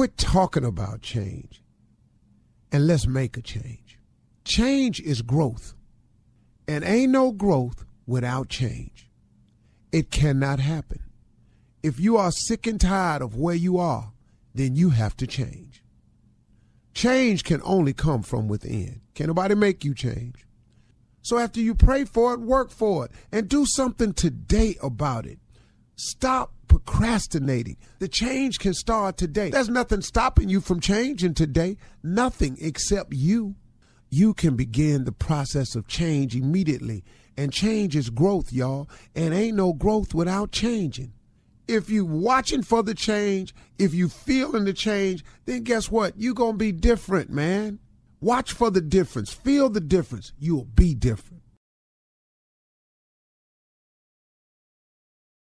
quit talking about change and let's make a change. Change is growth, and ain't no growth without change. It cannot happen. If you are sick and tired of where you are, then you have to change. Change can only come from within. Can nobody make you change? So after you pray for it, work for it and do something today about it. Stop procrastinating. The change can start today. There's nothing stopping you from changing today. Nothing except you. You can begin the process of change immediately. And change is growth, y'all. And ain't no growth without changing. If you watching for the change, if you feeling the change, then guess what? you going to be different, man. Watch for the difference. Feel the difference. You'll be different.